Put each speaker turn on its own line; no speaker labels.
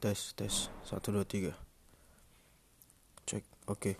tes tes Satu, dua, tiga. Check. Okay.